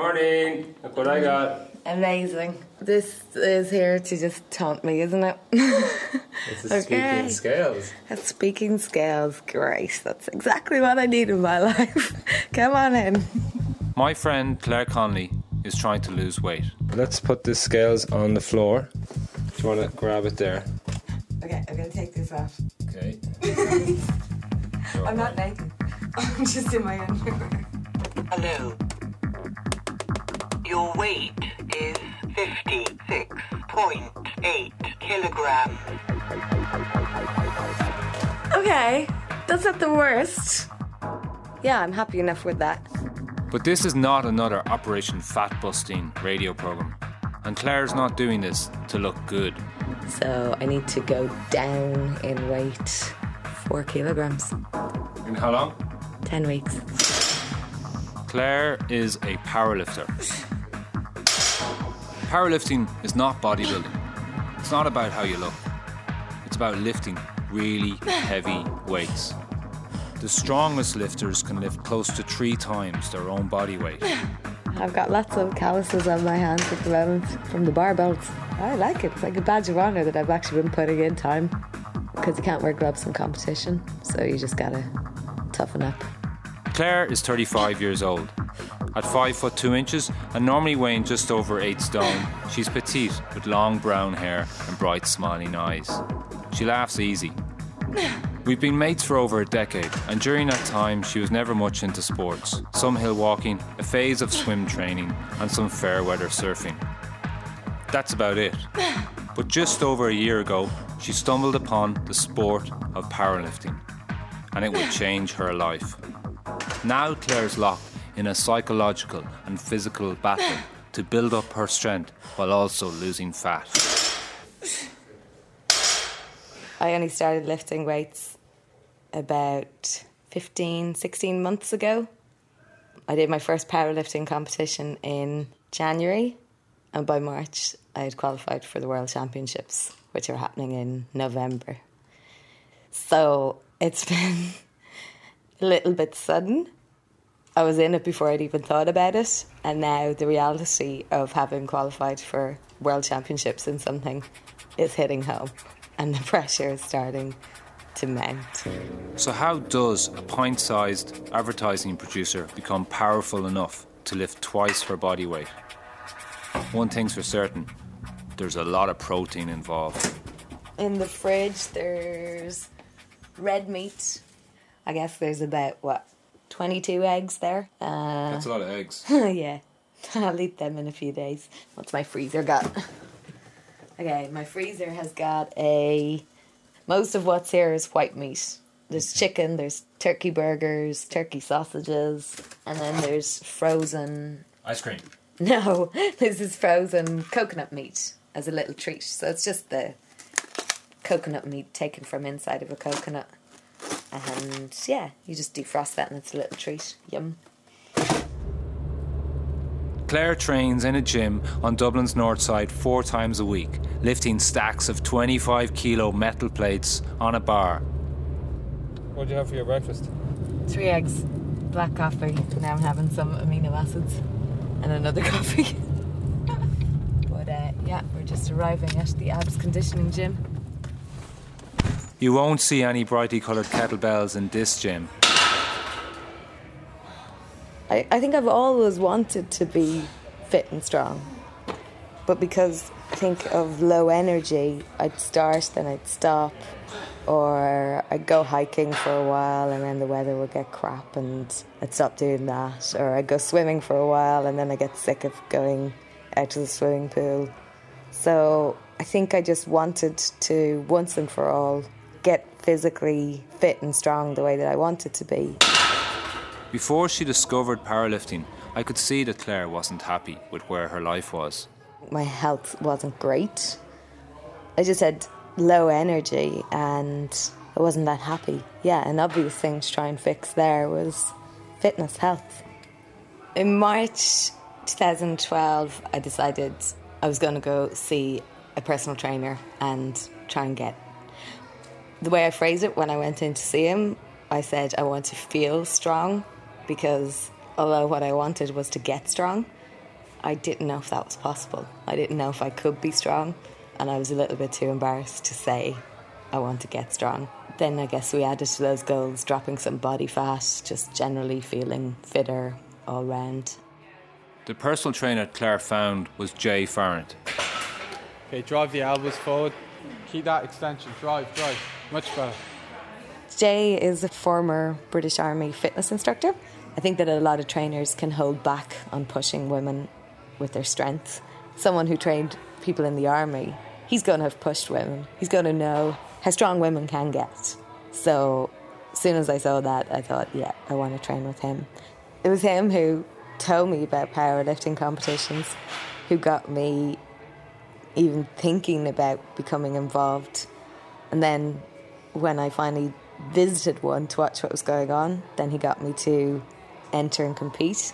Morning. Look what I got. Amazing. This is here to just taunt me, isn't it? It's a Okay. speaking scales. That's speaking scales. Great. That's exactly what I need in my life. Come on in. My friend Clare Connolly is trying to lose weight. Let's put the scales on the floor. Do you want to grab it there? Okay, I'm gonna take this off. Okay. I'm not naked. I'm just in my underwear. Hello. Your weight is 56.8 kilograms. Okay, that's not the worst. Yeah, I'm happy enough with that. But this is not another Operation Fat Busting radio program. And Clare's not doing this to look good. So I need to go down in weight four kilograms. In how long? Ten weeks. Clare is a powerlifter. Powerlifting is not bodybuilding. It's not about how you look. It's about lifting really heavy weights. The strongest lifters can lift close to three times their own body weight. I've got lots of calluses on my hands at the moment from the barbells. I like it. It's like a badge of honour that I've actually been putting in time because you can't wear gloves in competition, so you just gotta toughen up. Clare is 35 years old. At 5 foot 2 inches and normally weighing just over 8 stone, she's petite with long brown hair and bright smiling eyes. She laughs easy. We've been mates for over a decade, and during that time, she was never much into sports. Some hill walking, a phase of swim training, and some fair weather surfing. That's about it. But just over a year ago, she stumbled upon the sport of powerlifting, and it would change her life. Now Clare's locked in a psychological and physical battle to build up her strength while also losing fat. I only started lifting weights about 15, 16 months ago. I did my first powerlifting competition in January, and by March, I had qualified for the World Championships, which are happening in November. So it's been a little bit sudden. I was in it before I'd even thought about it, and now the reality of having qualified for World Championships in something is hitting home, and the pressure is starting to mount. So, how does a pint sized advertising producer become powerful enough to lift twice her body weight? One thing's for certain there's a lot of protein involved. In the fridge, there's red meat. I guess there's about, what, 22 eggs there? Uh, That's a lot of eggs. yeah, I'll eat them in a few days. What's my freezer got? okay, my freezer has got a. Most of what's here is white meat. There's chicken, there's turkey burgers, turkey sausages, and then there's frozen. Ice cream. No, this is frozen coconut meat as a little treat. So it's just the coconut meat taken from inside of a coconut. And yeah, you just defrost that and it's a little treat. Yum. Clare trains in a gym on Dublin's north side four times a week, lifting stacks of 25 kilo metal plates on a bar. What do you have for your breakfast? Three eggs, black coffee. Now I'm having some amino acids and another coffee. but uh, yeah, we're just arriving at the abs conditioning gym. You won't see any brightly coloured kettlebells in this gym. I, I think I've always wanted to be fit and strong. But because I think of low energy, I'd start, then I'd stop. Or I'd go hiking for a while and then the weather would get crap and I'd stop doing that. Or I'd go swimming for a while and then I get sick of going out to the swimming pool. So I think I just wanted to, once and for all, get physically fit and strong the way that I wanted to be. Before she discovered powerlifting, I could see that Clare wasn't happy with where her life was. my health wasn't great. I just had low energy and I wasn't that happy. Yeah, an obvious thing to try and fix there was fitness, health. In March 2012, I decided I was going to go see a personal trainer and try and get. The way I phrased it when I went in to see him, I said I want to feel strong because although what I wanted was to get strong, I didn't know if that was possible. I didn't know if I could be strong, and I was a little bit too embarrassed to say I want to get strong. Then I guess we added to those goals dropping some body fat, just generally feeling fitter all round. The personal trainer Clare found was Jay Farrant. Okay, drive the elbows forward. Keep that extension. Drive, drive. Much better. Jay is a former British Army fitness instructor. I think that a lot of trainers can hold back on pushing women with their strength. Someone who trained people in the army, he's going to have pushed women. He's going to know how strong women can get. So, as soon as I saw that, I thought, yeah, I want to train with him. It was him who told me about powerlifting competitions, who got me even thinking about becoming involved. And then when I finally visited one to watch what was going on, then he got me to enter and compete.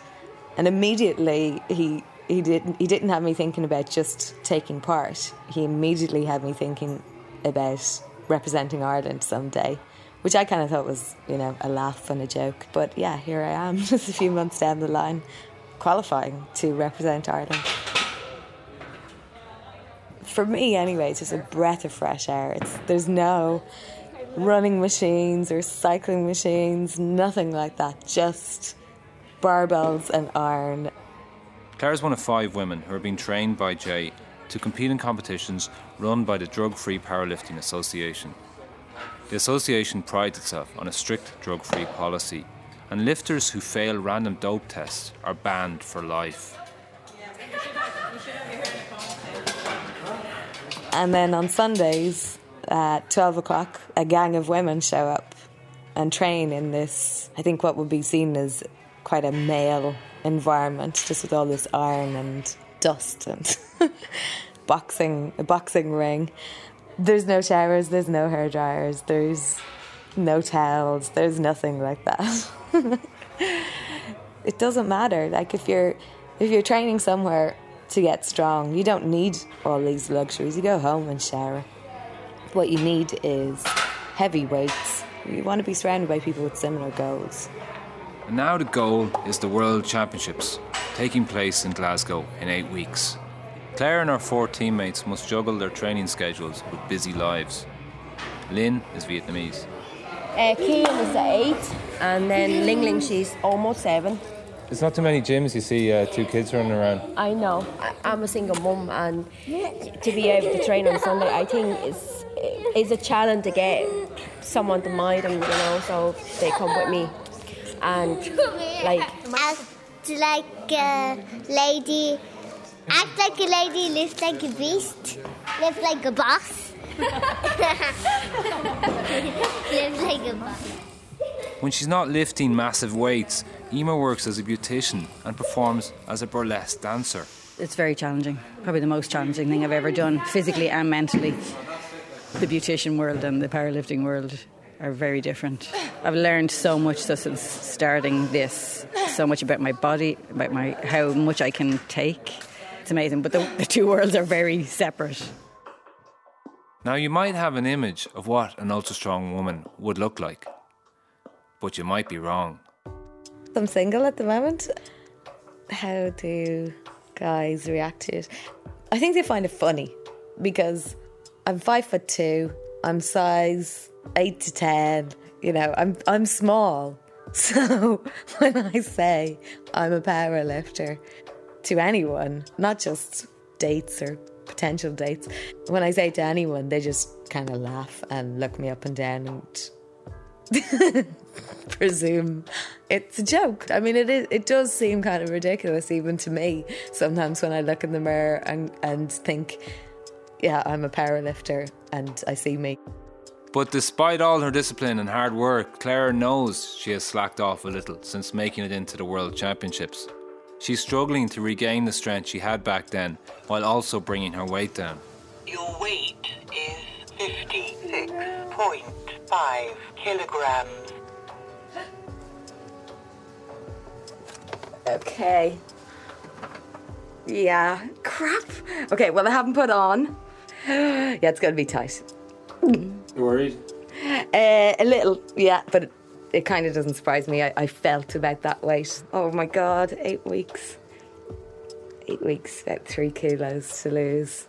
And immediately he he didn't he didn't have me thinking about just taking part. He immediately had me thinking about representing Ireland someday. Which I kind of thought was, you know, a laugh and a joke. But yeah, here I am, just a few months down the line, qualifying to represent Ireland for me anyway, it's just a breath of fresh air. It's there's no running machines or cycling machines, nothing like that. Just barbells and iron. Clare is one of five women who are being trained by Jay to compete in competitions run by the Drug Free Powerlifting Association. The association prides itself on a strict drug free policy, and lifters who fail random dope tests are banned for life. And then on Sundays at 12 o'clock, a gang of women show up and train in this, I think, what would be seen as quite a male environment, just with all this iron and dust and boxing, a boxing ring. There's no showers, there's no hair dryers, there's no towels, there's nothing like that. it doesn't matter. Like if you're if you're training somewhere to get strong. You don't need all these luxuries. You go home and shower. What you need is heavy weights. You want to be surrounded by people with similar goals. And now the goal is the World Championships, taking place in Glasgow in eight weeks. Clare and her four teammates must juggle their training schedules with busy lives. Lin is Vietnamese. Uh, Kian is eight, and then Ling Ling, she's almost seven. There's not too many gyms you see uh, two kids running around. I know. I, I'm a single mum, and to be able to train on Sunday, I think is is a challenge to get someone to mind them, you know. So they come with me, and like Act like a lady. Act like a lady, live like a beast, live like a boss. live like a boss. When she's not lifting massive weights, Emer works as a beautician and performs as a burlesque dancer. It's very challenging. Probably the most challenging thing I've ever done, physically and mentally. The beautician world and the powerlifting world are very different. I've learned so much since starting this, so much about my body, about my how much I can take. It's amazing, but the, the two worlds are very separate. Now, you might have an image of what an ultra strong woman would look like, but you might be wrong. I'm single at the moment. How do guys react to it? I think they find it funny because I'm five foot two. I'm size eight to ten. You know, I'm I'm small. So when I say I'm a power lifter to anyone, not just dates or potential dates, when I say to anyone, they just kind of laugh and look me up and down and presume it's a joke. I mean, it is. It does seem kind of ridiculous even to me sometimes when I look in the mirror and and think, yeah, I'm a power lifter, and I see me. But despite all her discipline and hard work, Clare knows she has slacked off a little since making it into the World Championships. She's struggling to regain the strength she had back then while also bringing her weight down. Your weight is 56.5 kilograms. Okay. Yeah. Crap. Okay. Well, I haven't put on. yeah, it's gonna be tight. You worried? Uh, a little, yeah, but it, it kind of doesn't surprise me. I, I felt about that weight. Oh my god, eight weeks. eight weeks, about three kilos to lose.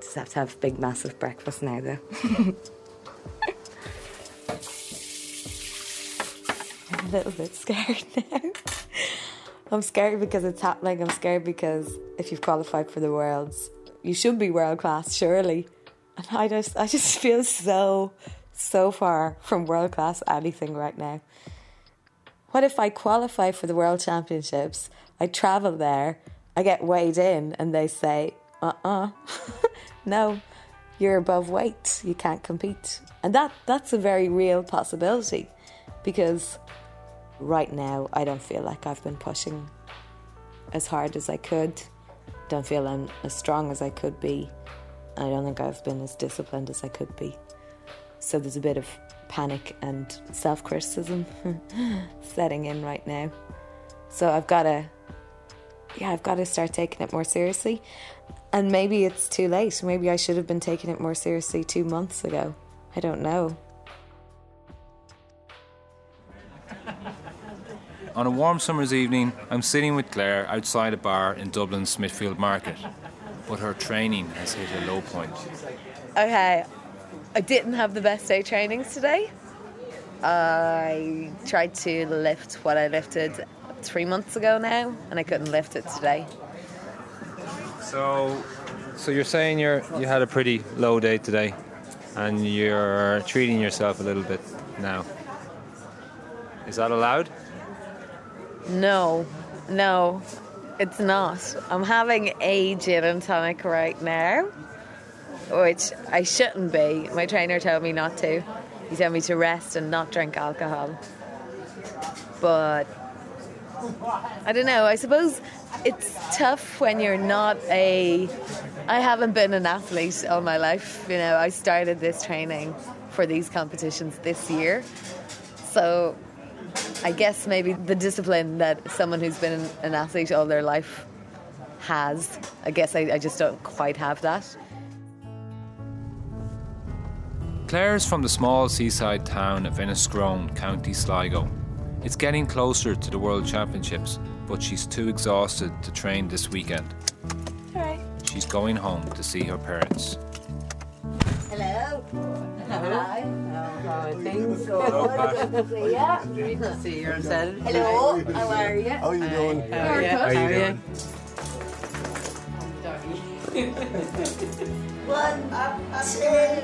Just have to have a big, massive breakfast now, though. a little bit scared now. I'm scared because it's happening. I'm scared because if you've qualified for the worlds, you should be world class, surely. And I just, I just feel so, so far from world class anything right now. What if I qualify for the world championships? I travel there, I get weighed in, and they say, uh uh no, you're above weight, you can't compete. And that, that's a very real possibility because right now I don't feel like I've been pushing as hard as I could. Don't feel I'm as strong as I could be. I don't think I've been as disciplined as I could be. So there's a bit of panic and self criticism setting in right now. So I've got to, yeah, I've got to start taking it more seriously. And maybe it's too late. Maybe I should have been taking it more seriously two months ago. I don't know. On a warm summer's evening, I'm sitting with Clare outside a bar in Dublin's Smithfield Market. But her training has hit a low point. Okay, I didn't have the best day trainings today. I tried to lift what I lifted three months ago now, and I couldn't lift it today. So, so you're saying you're you had a pretty low day today, and you're treating yourself a little bit now. Is that allowed? No, no, it's not. I'm having a gin and tonic right now, which I shouldn't be. My trainer told me not to. He told me to rest and not drink alcohol. But I don't know. I suppose it's tough when you're not a. I haven't been an athlete all my life. You know, I started this training for these competitions this year. So I guess maybe the discipline that someone who's been an athlete all their life has, I guess I, I just don't quite have that. Clare's from the small seaside town of Enniscrone, County Sligo. It's getting closer to the World Championships, but she's too exhausted to train this weekend. Alright. She's going home to see her parents. Hello. Hi. How are things? See ya. Great to see you, Ansel. Hello. How are you? How you doing? How are you? How are you? One, two,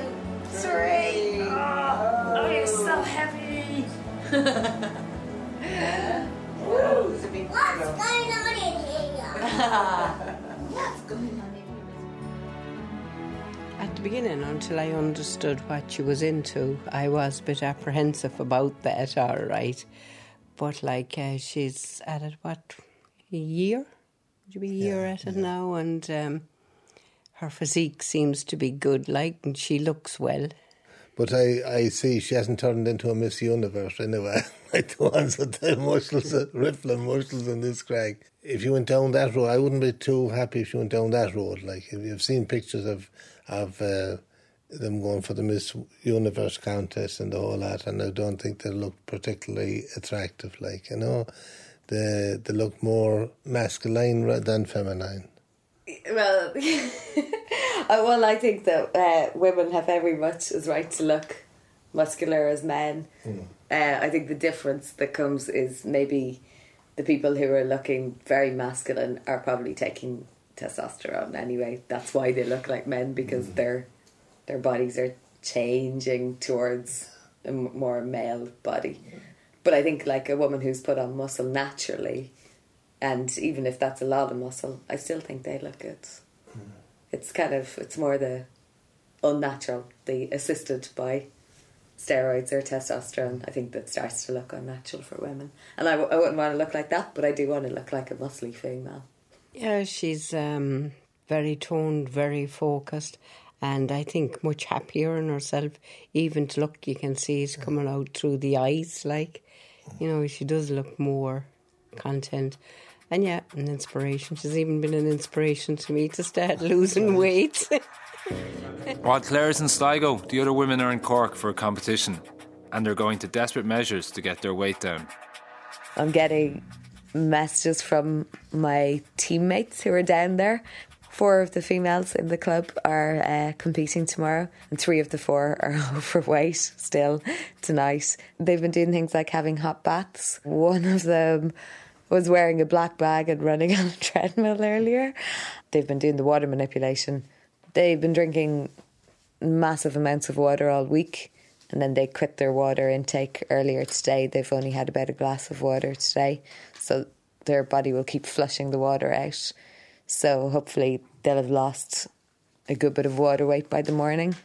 three. Oh, oh you're so heavy. What's going on in here? What's going on beginning, until I understood what she was into, I was a bit apprehensive about that, all right. But like, uh, she's at it, what, a year? Would you be a year at it now? And um, her physique seems to be good, like, and she looks well. But I, I see she hasn't turned into a Miss Universe anyway. like the ones with the muscles, the rippling muscles in this crag. If you went down that road, I wouldn't be too happy if you went down that road. Like, if you've seen pictures of of uh, them going for the Miss Universe contest and the whole lot, and I don't think they look particularly attractive. Like, you know, they they look more masculine than feminine. Well, uh, well, I think that uh, women have every much as right to look muscular as men. Uh, I think the difference that comes is maybe the people who are looking very masculine are probably taking testosterone anyway. That's why they look like men because mm. their their bodies are changing towards a m- more male body. But I think like a woman who's put on muscle naturally, and even if that's a lot of muscle, I still think they look good. Hmm. It's kind of it's more the unnatural, the assisted by steroids or testosterone. I think that starts to look unnatural for women, and I, w- I wouldn't want to look like that, but I do want to look like a muscly female. Yeah, she's um, very toned, very focused, and I think much happier in herself. Even to look, you can see it's coming out through the eyes. Like, you know, she does look more content. And yeah, an inspiration. She's even been an inspiration to me to start losing weight. While Clare's in Sligo, the other women are in Cork for a competition, and they're going to desperate measures to get their weight down. I'm getting messages from my teammates who are down there. Four of the females in the club are uh, competing tomorrow, and three of the four are overweight still tonight. They've been doing things like having hot baths. One of them was wearing a black bag and running on a treadmill earlier. They've been doing the water manipulation. They've been drinking massive amounts of water all week and then they quit their water intake earlier today. They've only had about a glass of water today, so their body will keep flushing the water out. So hopefully they'll have lost a good bit of water weight by the morning.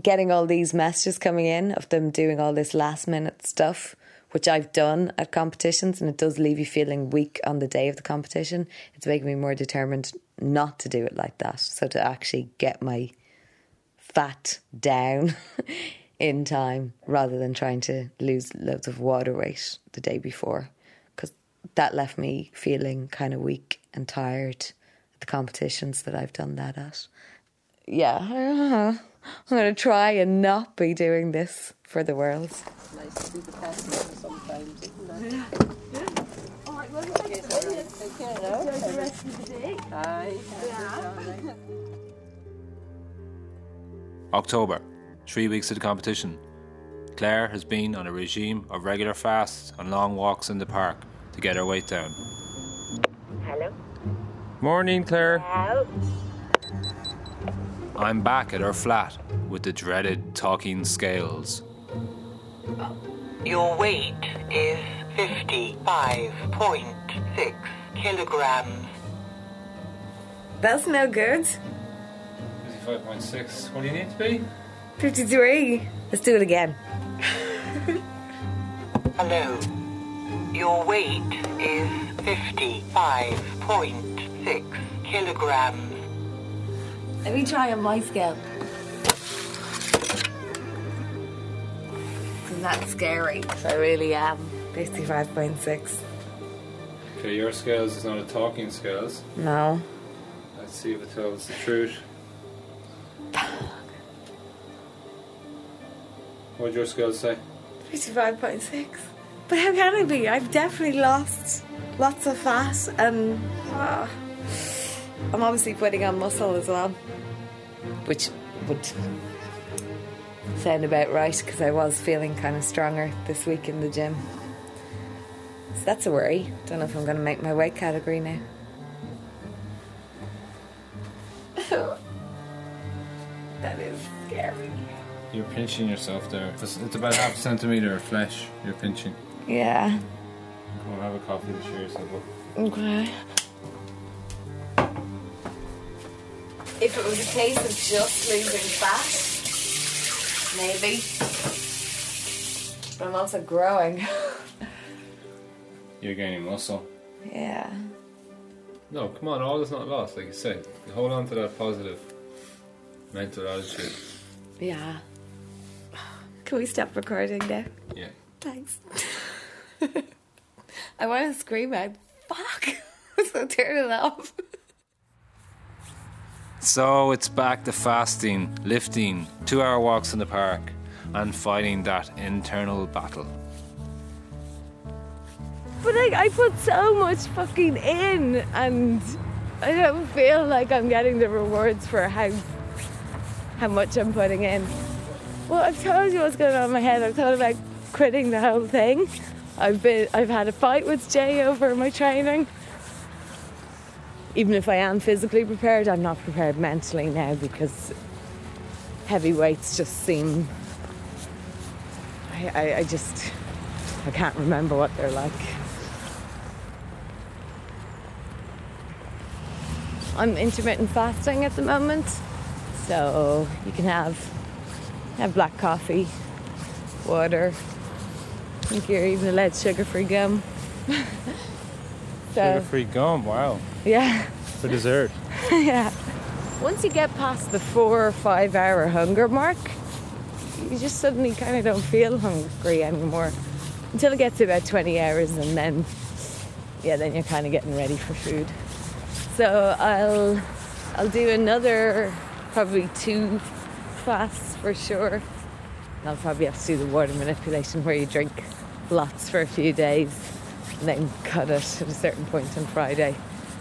Getting all these messages coming in of them doing all this last minute stuff, which I've done at competitions, and it does leave you feeling weak on the day of the competition. It's making me more determined not to do it like that. So to actually get my fat down in time rather than trying to lose loads of water weight the day before that left me feeling kind of weak and tired at the competitions that I've done that at. Yeah, I'm going to try and not be doing this for the world. Nice to be the passenger sometimes, isn't it? October, three weeks of the competition. Clare has been on a regime of regular fasts and long walks in the park to get her weight down. Hello. Morning, Clare. Hello. I'm back at her flat with the dreaded talking scales. Your weight is 55.6 kilograms. That's no good. 55.6. What do you need to be? 53. Let's do it again. Hello. Your weight is 55.6 kilograms. Let me try on my scale. Isn't that scary? I really am. 55.6. Okay, your scales is not a talking scales. No. Let's see if it tells the truth. What did your scales say? 55.6. But how can I be? I've definitely lost lots of fat and ah, I'm obviously putting on muscle as well. Which would sound about right because I was feeling kind of stronger this week in the gym. So that's a worry. Don't know if I'm going to make my weight category now. that is scary. You're pinching yourself there. It's, it's about half a centimetre of flesh you're pinching. Yeah. Go have a coffee to cheer yourself up. Okay. If it was a case of just losing fat, maybe. But I'm also growing. You're gaining muscle. yeah. No, come on, all is not lost, like you said. Hold on to that positive mental attitude. Yeah. Can we stop recording now? Yeah. Thanks. I want to scream out, fuck! so turn it off. So it's back to fasting, lifting, two hour walks in the park, and fighting that internal battle. But like, I put so much fucking in, and I don't feel like I'm getting the rewards for how how much I'm putting in. Well, I've told you what's going on in my head. I've thought about quitting the whole thing. I've been, I've had a fight with Jay over my training. Even if I am physically prepared, I'm not prepared mentally now because heavy weights just seem. I, I, I just, I can't remember what they're like. I'm intermittent fasting at the moment, so you can have have black coffee, water. I think you're even allowed sugar-free gum. so Sugar-free gum, wow. yeah, For dessert. yeah. Once you get past the four or five hour hunger mark, you just suddenly kind of don't feel hungry anymore until it gets to about 20 hours, and then yeah, then you're kind of getting ready for food. So I'll I'll do another probably two fasts for sure. I'll probably have to do the water manipulation where you drink lots for a few days and then cut it at a certain point on Friday,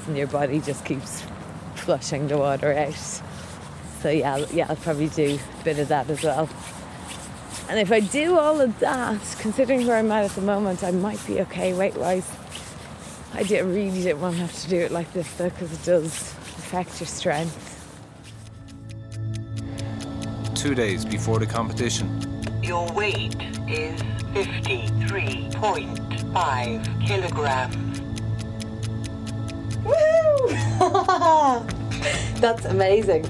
and your body just keeps flushing the water out. So yeah, yeah, I'll probably do a bit of that as well. And if I do all of that, considering where I'm at at the moment, I might be okay weight wise. I did, really didn't want to have to do it like this though, because it does affect your strength. Two days before the competition, Your weight is 53.5 kilograms. Woo! That's amazing.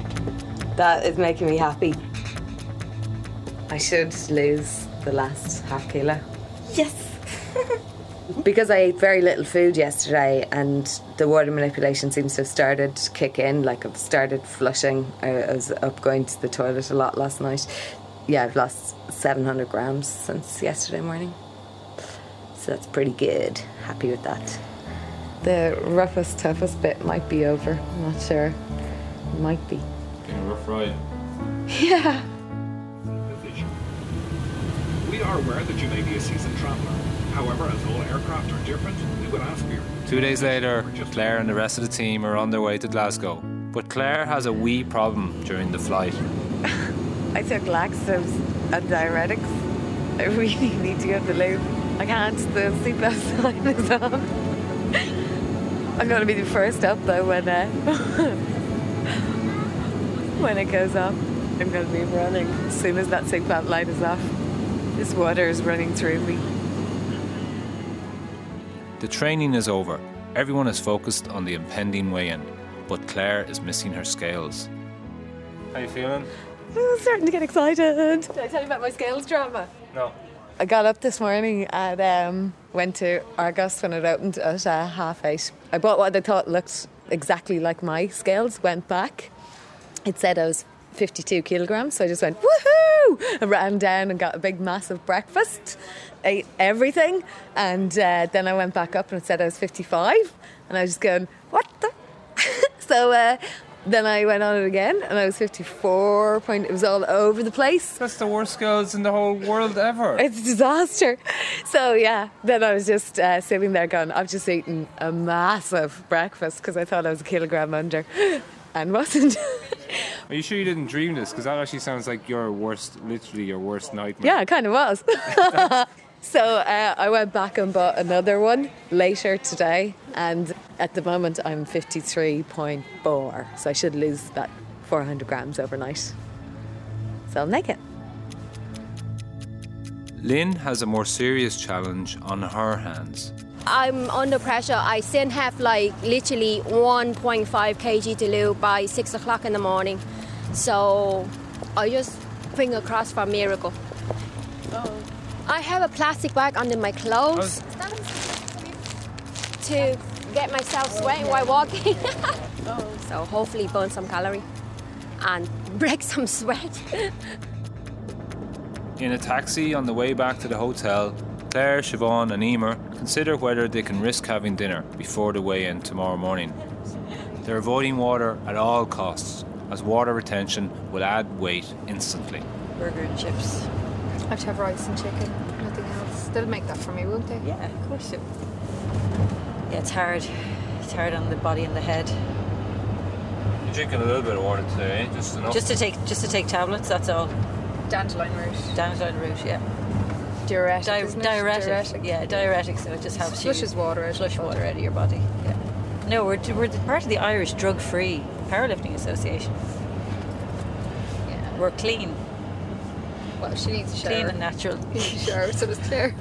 That is making me happy. I should lose the last half kilo. Yes. because I ate very little food yesterday and the water manipulation seems to have started to kick in. Like I've started flushing. I I was up going to the toilet a lot last night. Yeah, I've lost 700 grams since yesterday morning. So that's pretty good. Happy with that. The roughest, toughest bit might be over. I'm not sure. It Might be. been a rough ride. Yeah. We are aware that you may be a seasoned traveller. However, as all aircraft are different, we would ask for your Two days later, Clare and the rest of the team are on their way to Glasgow. But Clare has a wee problem during the flight. I took laxatives and diuretics. I really need to go to the loo. I can't. The seatbelt sign is on. I'm going to be the first up though when uh, when it goes off. I'm going to be running as soon as that seatbelt light is off. This water is running through me. The training is over. Everyone is focused on the impending weigh-in, but Clare is missing her scales. How are you feeling? I'm starting to get excited. Did I tell you about my scales drama? No. I got up this morning and um, went to Argos when it opened at uh, half eight. I bought what I thought looked exactly like my scales, went back. It said I was 52 kilograms, so I just went woohoo! I ran down and got a big massive breakfast, ate everything, and uh, then I went back up and it said I was 55, and I was just going, what the? so uh, then I went on it again, and I was 54 point. It was all over the place. That's the worst scales in the whole world ever. It's a disaster. So yeah, then I was just uh, sitting there going, I've just eaten a massive breakfast because I thought I was a kilogram under, and wasn't. Are you sure you didn't dream this? Because that actually sounds like your worst, literally your worst nightmare. yeah, it kind of was. so uh, I went back and bought another one later today, and at the moment I'm 53.4, so I should lose that 400 grams overnight. So I'll make it. Lynn has a more serious challenge on her hands. I'm under pressure. I still have like literally 1.5 kg to lose by six o'clock in the morning. So I just finger crossed for a miracle. I have a plastic bag under my clothes to get myself sweating oh, while walking. so hopefully burn some calorie and break some sweat. In a taxi on the way back to the hotel, Clare, Siobhan, and Emer consider whether they can risk having dinner before the weigh in tomorrow morning. They're avoiding water at all costs, as water retention will add weight instantly. Burger and chips. I have to have rice and chicken, nothing else. They'll make that for me, won't they? Yeah, of course they Yeah, it's hard. It's hard on the body and the head. You're drinking a little bit of water today, eh? Just enough. Just to take just to take tablets, that's all. Dandelion root. Dandelion root, yeah. Diuretic, Di- isn't it? diuretic. Diuretic. Yeah, diuretic. So it just helps Flushes you water out. flush water out of your body. Yeah. No, we're we're part of the Irish Drug Free Powerlifting Association. Yeah. We're clean, Well, she needs a shower. clean and natural. She needs a shower, so does Clare.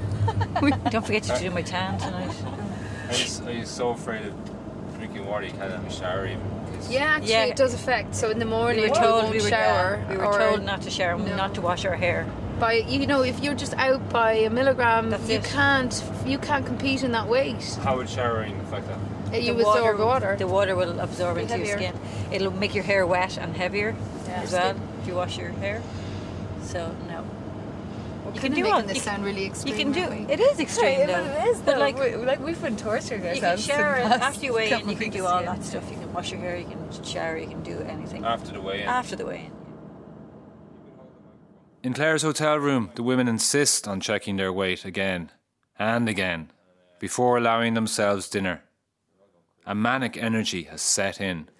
Don't forget to do my tan tonight. Are you, are you so afraid of drinking water you can't have a shower even? Yeah, actually, Yeah. it does affect. So in the morning, We were told won't we were shower. we were told not to shower, No. not to wash our hair. by you know if you're just out by a milligram, That's you it. can't you can't compete in that weight. How would showering affect that? Uh, You The absorb water. The water will absorb Be into your skin. It'll make your hair wet and heavier Yeah. as well if you wash your hair. So no. We're You can do all- this you sound really extreme. You can do aren't it. is extreme Hey, though. but it is But like we, like we've been torturing you can ourselves. shower after you weigh in. You can do all yeah. that stuff. You can wash your hair. You can shower. You can do anything After the weigh in. after the weigh in. In Clare's hotel room, the women insist on checking their weight again and again. before allowing themselves dinner. A manic energy has set in.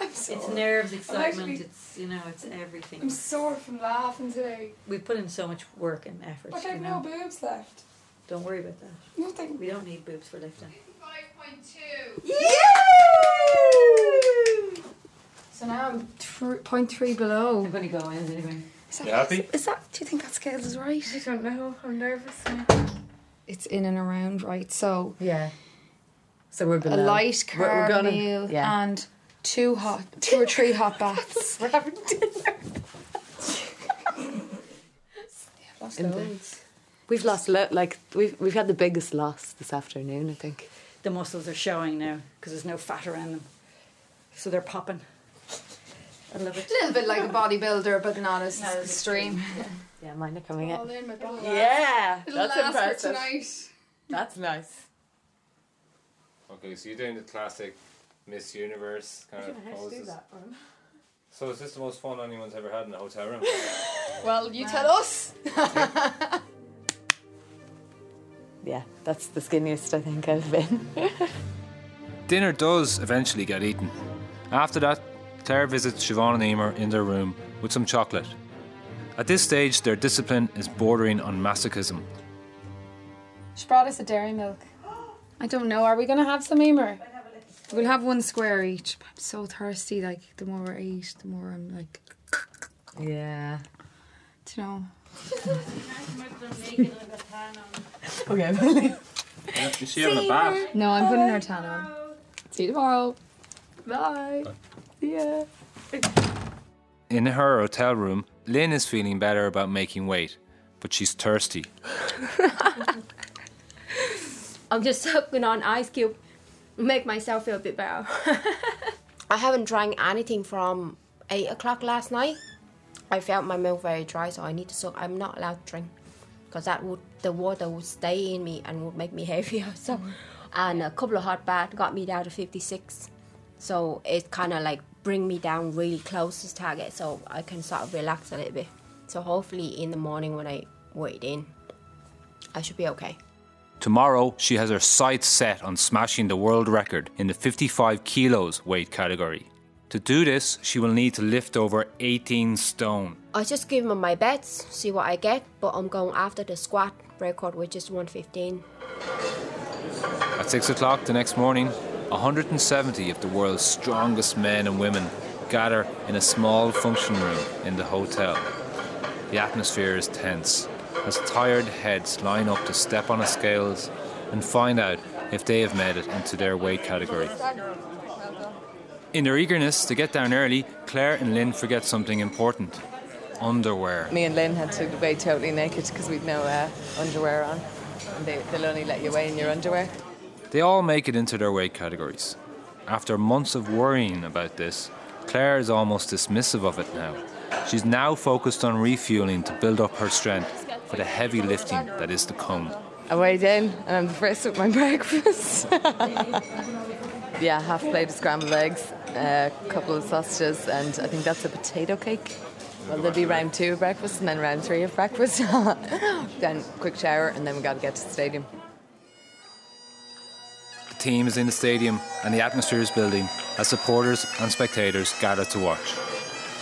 It's nerves, excitement. actually- It's you know, it's everything. I'm sore from laughing today. We put in so much work and effort. But I've know. no boobs left. Don't worry about that. Nothing. We don't need boobs for lifting. Yeah. So now I'm thr- point three below. I'm going to go in anyway. Is that, You happy? Is that? Do you think that scales is right? I don't know. I'm nervous. It's in and around right. So Yeah. So we're below. a below. light We're- we're carb gonna- meal yeah. and two hot, two or three hot baths. We're having dinner. Lost In the- uh, We've lost lo- like we've we've had the biggest loss this afternoon. I think. The muscles are showing now because there's no fat around them. So they're popping. I love it. A little bit like a bodybuilder, but not as Not as extreme. Yeah, mine are coming All in my. Yeah, It'll that's last impressive. for tonight. That's nice. Okay, so you're doing the classic Miss Universe kind of poses. So is this the most fun anyone's ever had in a hotel room? Well, you tell us. Yeah, that's the skinniest I think I've been. Dinner does eventually get eaten. After that, Clare visits Siobhan and Emer in their room with some chocolate. At this stage, their discipline is bordering on masochism. She brought us a dairy milk. I don't know. Are we going to have some Emer? We'll have one square each. I'm so thirsty. Like the more I eat, the more I'm like, yeah. do you know. Okay. you see she in a bath? No, I'm putting her tan on. See you tomorrow. Bye. Yeah. In her hotel room, Lynn is feeling better about making weight, but she's thirsty. I'm just sucking on ice cube, make myself feel a bit better. I haven't drank anything from eight o'clock last night. I felt my mouth very dry, so I need to suck. I'm not allowed to drink because that would the water would stay in me and would make me heavier. So, mm-hmm. and a couple of hot baths got me down to 56. So it kind of like bring me down really close to target, so I can sort of relax a little bit. So hopefully in the morning when I wait in, I should be okay. Tomorrow, she has her sights set on smashing the world record in the 55 kilos weight category. To do this, she will need to lift over 18 stone. I just give them my bets, see what I get, but I'm going after the squat record, which is 115. At 6 o'clock the next morning, 170 of the world's strongest men and women gather in a small function room in the hotel. The atmosphere is tense as tired heads line up to step on the scales and find out if they have made it into their weight category. In their eagerness to get down early, Clare and Lynn forget something important underwear. Me and Lynn had to weigh totally naked because we'd no uh, underwear on. And they, they'll only let you weigh in your underwear. They all make it into their weight categories. After months of worrying about this, Clare is almost dismissive of it now. She's now focused on refueling to build up her strength for the heavy lifting that is to come. I weighed in and I'm the first with my breakfast. yeah, half plate of scrambled eggs, a couple of sausages, and I think that's a potato cake. Well, there'll be round two of breakfast and then round three of breakfast. then quick shower and then we got to get to the stadium. The team is in the stadium and the atmosphere is building as supporters and spectators gather to watch.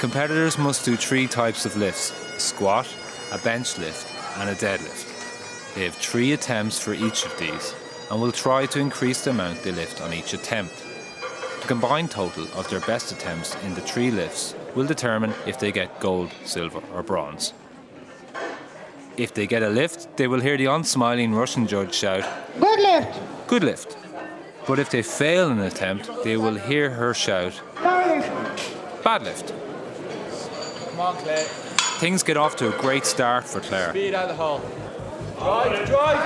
Competitors must do three types of lifts a squat, a bench lift, and a deadlift. They have three attempts for each of these and will try to increase the amount they lift on each attempt. The combined total of their best attempts in the three lifts will determine if they get gold, silver, or bronze. If they get a lift, they will hear the unsmiling Russian judge shout, Good lift. Good lift. But if they fail an attempt, they will hear her shout, Bad lift. Bad Come on, Clare. Things get off to a great start for Clare. Speed out of the hole. Drive, drive,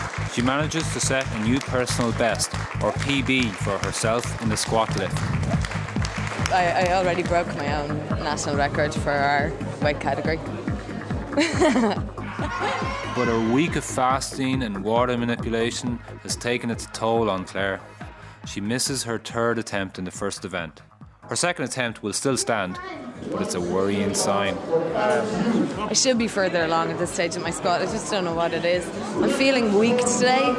drive, She manages to set a new personal best, or PB, for herself in the squat lift. I, I already broke my own national record for our weight category. But her week of fasting and water manipulation has taken its toll on Clare. She misses her third attempt in the first event. Her second attempt will still stand, but it's a worrying sign. I should be further along at this stage of my squat. I just don't know what it is. I'm feeling weak today.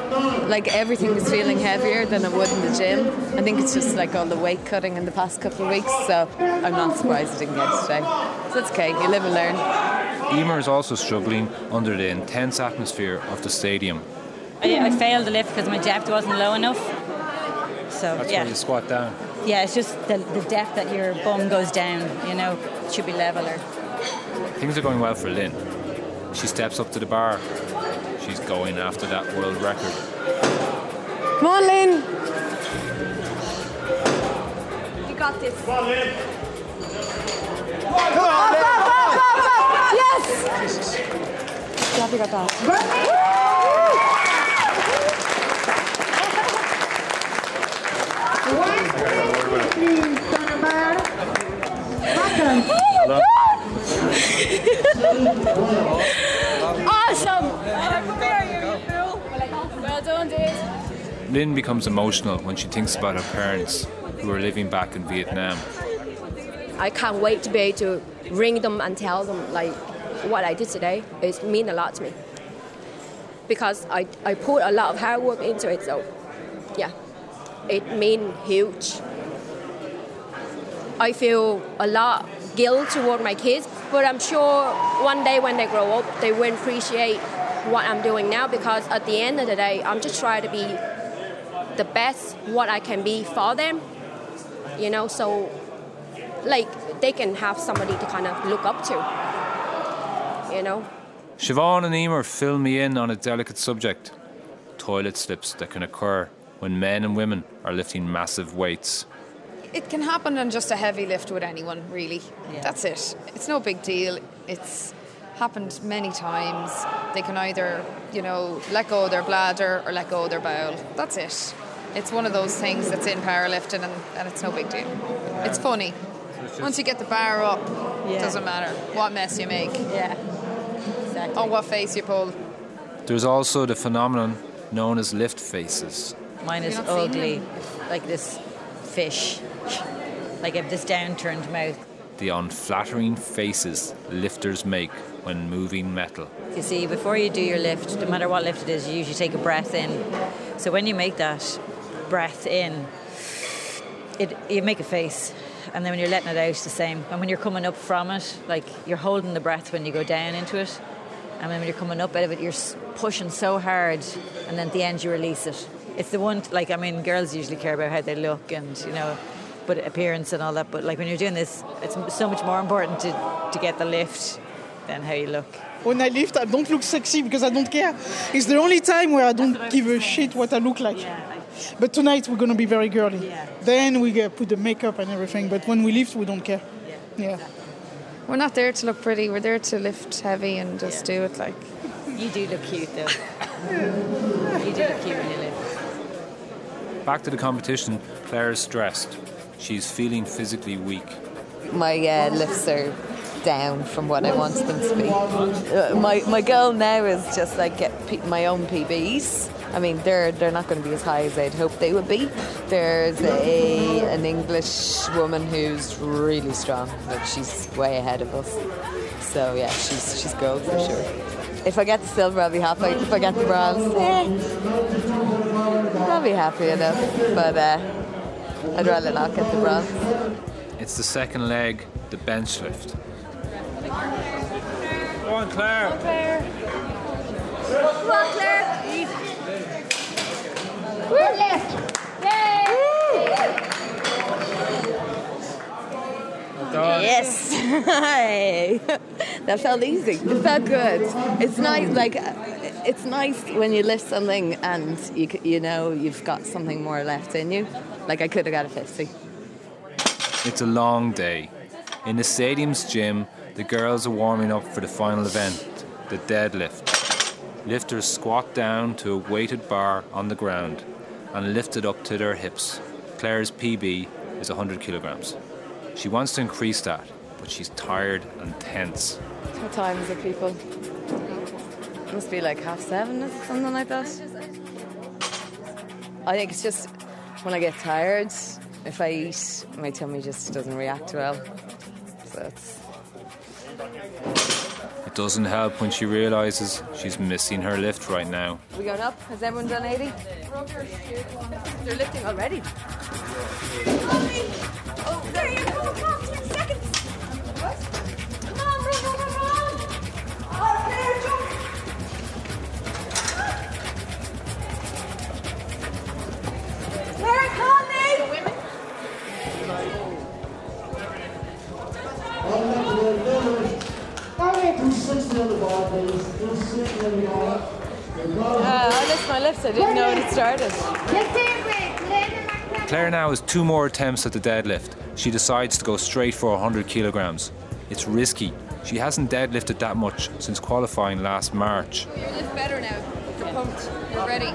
Like everything is feeling heavier than it would in the gym. I think it's just like all the weight cutting in the past couple of weeks. So I'm not surprised I didn't get it today. So it's okay. You live and learn. Emer is also struggling under the intense atmosphere of the stadium. I, I failed the lift because my depth wasn't low enough. So That's yeah, why you squat down. yeah, it's just the, the depth that your bum goes down. You know, it should be leveler. Things are going well for Lynn. She steps up to the bar. She's going after that world record. Come on, Lynn. You got this. Come on, Lynn. Come on, oh, Lynn. Oh, oh, yes. Glad we got that. Awesome! Well done, dude. Lynn becomes emotional when she thinks about her parents who are living back in Vietnam. I can't wait to be able to ring them and tell them like what I did today. It mean a lot to me because I, I put a lot of hard work into it. So yeah, it mean huge. I feel a lot guilt toward my kids, but I'm sure one day when they grow up, they will appreciate what I'm doing now because at the end of the day, I'm just trying to be the best what I can be for them. You know, so like they can have somebody to kind of look up to. You know. Siobhan and Emer fill me in on a delicate subject toilet slips that can occur when men and women are lifting massive weights. It can happen on just a heavy lift with anyone, really. That's it. It's no big deal. It's happened many times. They can either, you know, let go of their bladder or let go of their bowel. That's it. It's one of those things that's in powerlifting and, and it's no big deal. It's funny. Once you get the bar up, it Yeah. doesn't matter what mess you make. Yeah. Exactly. Or what face you pull. There's also the phenomenon known as lift faces. Mine is Have you not seen ugly, like this fish, like I have this downturned mouth. The unflattering faces lifters make when moving metal. You see, before you do your lift, no matter what lift it is, you usually take a breath in. So when you make that breath in, it you make a face, and then when you're letting it out, it's the same. And when you're coming up from it, like you're holding the breath when you go down into it, and then when you're coming up out of it, you're pushing so hard, and then at the end you release it. It's the one, like I mean, girls usually care about how they look and you know, but appearance and all that. But like when you're doing this, it's so much more important to to get the lift than how you look. When I lift, I don't look sexy because I don't care. It's the only time where I don't give a shit what I look like. But tonight we're gonna be very girly. Then we get, put the makeup and everything. But when we lift, we don't care. Yeah. We're not there to look pretty. We're there to lift heavy and just do it like. You do look cute though. you do look cute when you lift. Back to the competition, Clare is stressed. She's feeling physically weak. My uh, lifts are down from what I want them to be. Uh, my my goal now is just like get P- my own PBs. I mean, they're they're not going to be as high as I'd hope they would be. There's a an English woman who's really strong. Like she's way ahead of us. So yeah, she's she's gold for sure. If I get the silver, I'll be happy. If I get the bronze, eh, I'll be happy enough. But uh, I'd rather not get the bronze. It's the second leg, the bench lift. Go on, Clare. Come on, Clare. We're left. Yes. Hey. that felt easy. It felt good. It's nice. Like uh, it's nice when you lift something and you you know you've got something more left in you. Like I could have got a fifty. It's a long day. In the stadium's gym, the girls are warming up for the final event, the deadlift. Lifters squat down to a weighted bar on the ground and lift it up to their hips. Clare's PB is 100 kilograms. She wants to increase that, but she's tired and tense. What time is it, people? Must be like half seven, is it something like that? I think it's just when I get tired, if I eat, my tummy just doesn't react well. So So it's It doesn't help when she realises she's missing her lift right now. we going up? Has everyone done 80? They're lifting already. Oh, there you go. Uh, I missed my lift. I didn't know it started. Clare now has two more attempts at the deadlift. She decides to go straight for 100 kilograms. It's risky. She hasn't deadlifted that much since qualifying last March. You lift better now. You're pumped. You're ready.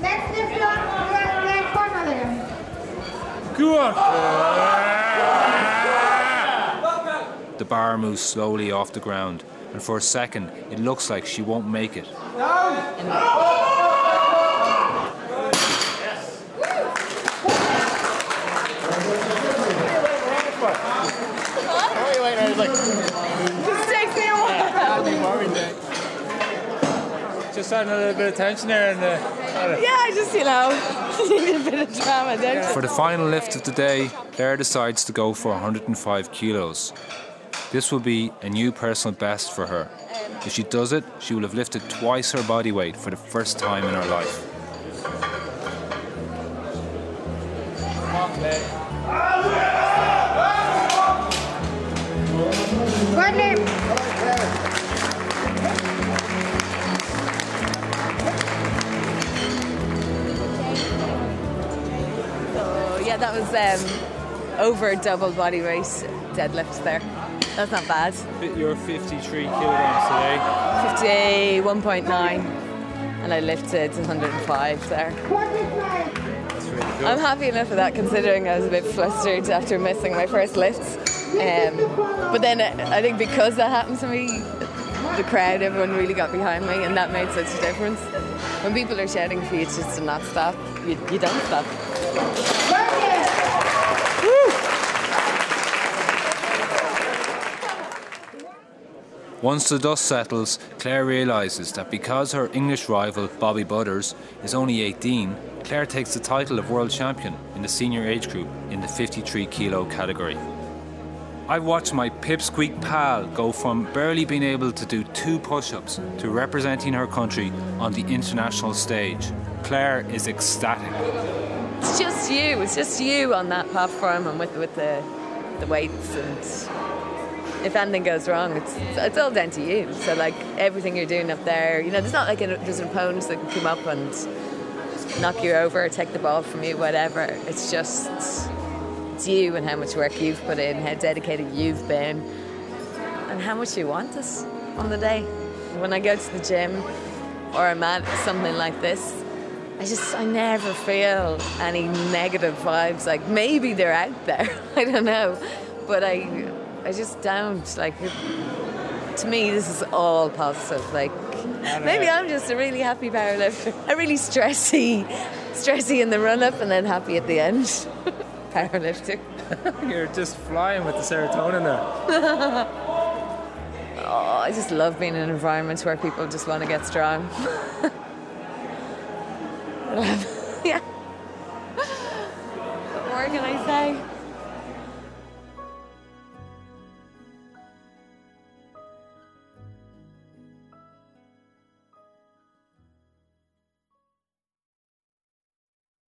Let's lift up the. Go on! The bar moves slowly off the ground, and for a second, it looks like she won't make it. This takes me. Just adding a little bit of tension there uh, in the. Yeah, I just, you know, need a bit of drama, don't you? For the final lift of the day, Clare decides to go for 105 kilos. This will be a new personal best for her. If she does it, she will have lifted twice her body weight for the first time in her life. So, yeah, that was um, over double body weight deadlift there. That's not bad. You're 53 kilograms today. 51.9 and I lifted 105 there. That's really good. I'm happy enough with that considering I was a bit flustered after missing my first lifts. Um, but then I think because that happened to me, the crowd, everyone really got behind me and that made such a difference. When people are shouting for you just to not stop, you, you don't stop. Once the dust settles, Clare realises that because her English rival Bobby Butters is only 18, Clare takes the title of world champion in the senior age group in the 53 kilo category. I've watched my pipsqueak pal go from barely being able to do two push ups to representing her country on the international stage. Clare is ecstatic. It's just you. It's just you on that platform and with with the the weights and if anything goes wrong, it's it's all down to you. So like everything you're doing up there, you know, there's not like an, there's an opponent that can come up and knock you over, take the ball from you, whatever. It's just it's you and how much work you've put in, how dedicated you've been, and how much you want us on the day. When I go to the gym or I'm at something like this, I just I never feel any negative vibes. Like maybe they're out there, I don't know, but I I just don't. Like to me, this is all positive. Like maybe I'm just a really happy powerlifter, a really stressy, stressy in the run up, and then happy at the end. Powerlifting. You're just flying with the serotonin there. Oh, I just love being in environments where people just want to get strong. yeah. What more can I say?